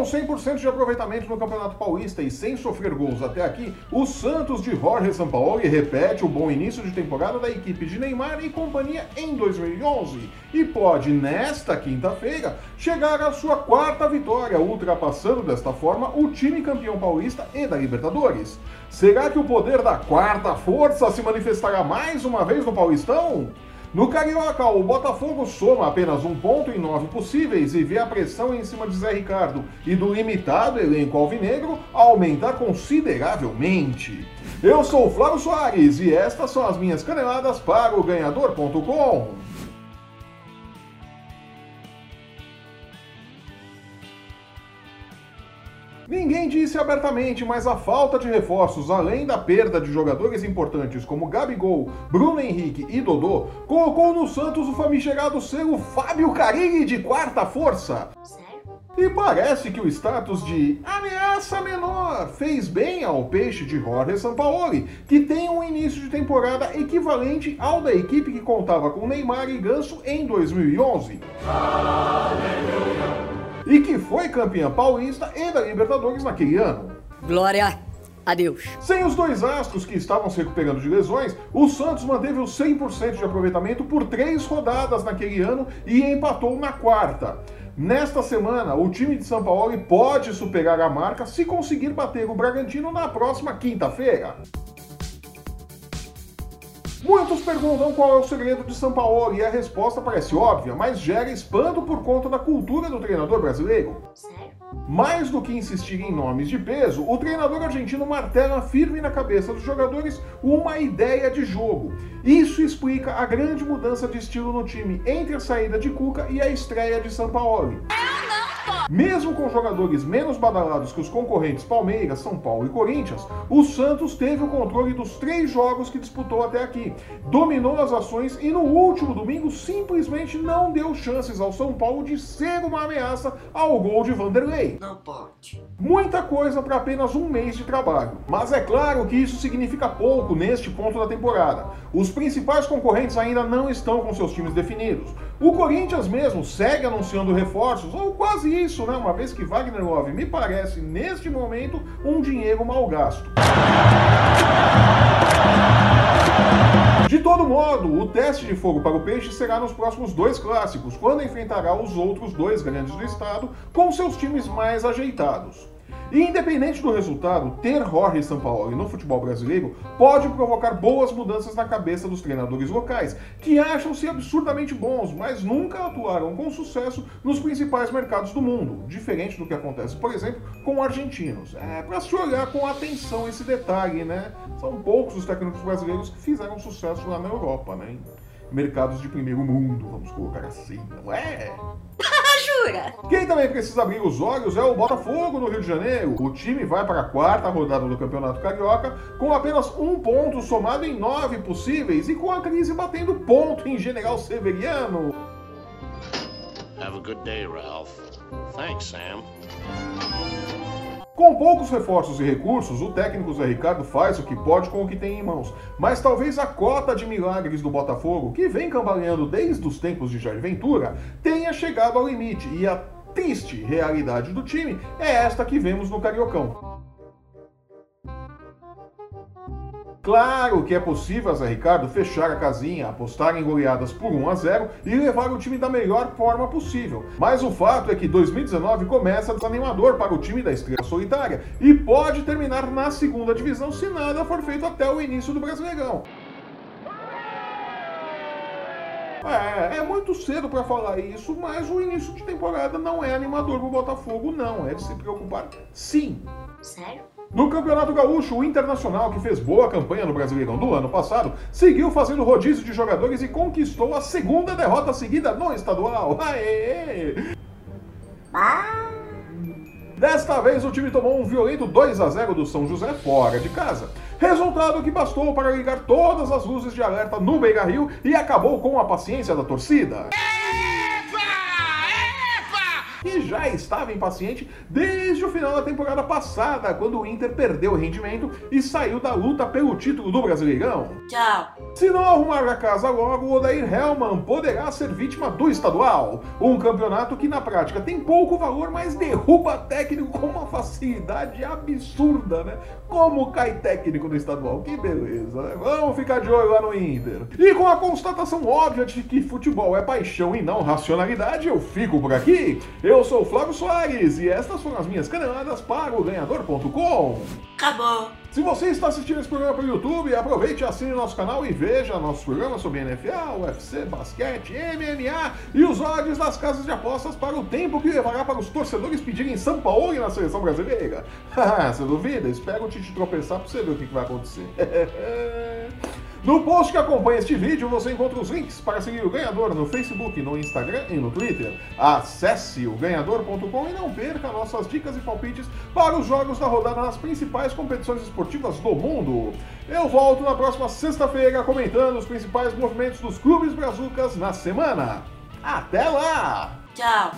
Com 100% de aproveitamento no Campeonato Paulista e sem sofrer gols até aqui, o Santos de Jorge Sampaoli repete o bom início de temporada da equipe de Neymar e companhia em 2011 e pode, nesta quinta-feira, chegar à sua quarta vitória, ultrapassando desta forma o time campeão paulista e da Libertadores. Será que o poder da quarta força se manifestará mais uma vez no Paulistão? No Carioca, o Botafogo soma apenas um ponto em nove possíveis e vê a pressão em cima de Zé Ricardo e do limitado elenco alvinegro aumentar consideravelmente. Eu sou Flávio Soares e estas são as minhas caneladas para o Ganhador.com. Ninguém disse abertamente, mas a falta de reforços, além da perda de jogadores importantes como Gabigol, Bruno Henrique e Dodô, colocou no Santos o famigerado selo Fábio Carilli de quarta força. E parece que o status de ameaça menor fez bem ao peixe de Jorge Sampaoli, que tem um início de temporada equivalente ao da equipe que contava com Neymar e Ganso em 2011. Aleluia e que foi campeã paulista e da Libertadores naquele ano. Glória a Deus. Sem os dois astros que estavam se recuperando de lesões, o Santos manteve o 100% de aproveitamento por três rodadas naquele ano e empatou na quarta. Nesta semana, o time de São Paulo pode superar a marca se conseguir bater o Bragantino na próxima quinta-feira. Muitos perguntam qual é o segredo de São Paulo e a resposta parece óbvia, mas gera espanto por conta da cultura do treinador brasileiro. Sério? Mais do que insistir em nomes de peso, o treinador argentino martela firme na cabeça dos jogadores uma ideia de jogo. Isso explica a grande mudança de estilo no time entre a saída de Cuca e a estreia de São Paulo. Mesmo com jogadores menos badalados que os concorrentes Palmeiras, São Paulo e Corinthians, o Santos teve o controle dos três jogos que disputou até aqui, dominou as ações e no último domingo simplesmente não deu chances ao São Paulo de ser uma ameaça ao gol de Vanderlei. Não pode. Muita coisa para apenas um mês de trabalho, mas é claro que isso significa pouco neste ponto da temporada. Os principais concorrentes ainda não estão com seus times definidos. O Corinthians mesmo segue anunciando reforços, ou quase isso, né? Uma vez que Wagner Love me parece, neste momento, um dinheiro mal gasto. De todo modo, o teste de fogo para o Peixe será nos próximos dois clássicos, quando enfrentará os outros dois grandes do estado com seus times mais ajeitados. E independente do resultado, ter Jorge Sampaoli no futebol brasileiro pode provocar boas mudanças na cabeça dos treinadores locais, que acham-se absurdamente bons, mas nunca atuaram com sucesso nos principais mercados do mundo, diferente do que acontece, por exemplo, com argentinos. É para se olhar com atenção esse detalhe, né? São poucos os técnicos brasileiros que fizeram sucesso lá na Europa, né? Mercados de primeiro mundo, vamos colocar assim, não é? Quem também precisa abrir os olhos é o Botafogo no Rio de Janeiro. O time vai para a quarta rodada do Campeonato Carioca com apenas um ponto somado em nove possíveis e com a crise batendo ponto em General Severiano. Have a good day, Ralph. Thanks, Sam. Com poucos reforços e recursos, o técnico Zé Ricardo faz o que pode com o que tem em mãos. Mas talvez a cota de milagres do Botafogo, que vem cambaleando desde os tempos de Jair Ventura, tenha chegado ao limite. E a triste realidade do time é esta que vemos no Cariocão. Claro que é possível, Zé Ricardo, fechar a casinha, apostar em goleadas por 1 a 0 e levar o time da melhor forma possível. Mas o fato é que 2019 começa desanimador para o time da Estrela Solitária e pode terminar na segunda divisão se nada for feito até o início do Brasileirão. É, é muito cedo para falar isso, mas o início de temporada não é animador para o Botafogo, não. É de se preocupar, sim. Sério? No Campeonato Gaúcho, o Internacional, que fez boa campanha no Brasileirão do ano passado, seguiu fazendo rodízio de jogadores e conquistou a segunda derrota seguida no estadual. Aê! Desta vez o time tomou um violento 2 a 0 do São José fora de casa. Resultado que bastou para ligar todas as luzes de alerta no Beira Rio e acabou com a paciência da torcida. Que já estava impaciente desde o final da temporada passada, quando o Inter perdeu o rendimento e saiu da luta pelo título do Brasileirão. Tchau. Se não arrumar a casa logo, o Odair Hellman poderá ser vítima do estadual, um campeonato que na prática tem pouco valor, mas derruba técnico com uma facilidade absurda, né? Como cai técnico no estadual? Que beleza, né? Vamos ficar de olho lá no Inter. E com a constatação óbvia de que futebol é paixão e não racionalidade, eu fico por aqui. Eu sou o Flávio Soares e estas foram as minhas caneladas para o ganhador.com. Acabou. Se você está assistindo esse programa pelo YouTube, aproveite e assine nosso canal e veja nossos programas sobre NFL, UFC, basquete, MMA e os odds das casas de apostas para o tempo que levará para os torcedores pedirem São Paulo na seleção brasileira. você duvida? Espera o Tite tropeçar para você ver o que, que vai acontecer. No post que acompanha este vídeo você encontra os links para seguir o ganhador no Facebook, no Instagram e no Twitter. Acesse o ganhador.com e não perca nossas dicas e palpites para os jogos da rodada nas principais competições esportivas do mundo. Eu volto na próxima sexta-feira comentando os principais movimentos dos clubes brazucas na semana. Até lá! Tchau.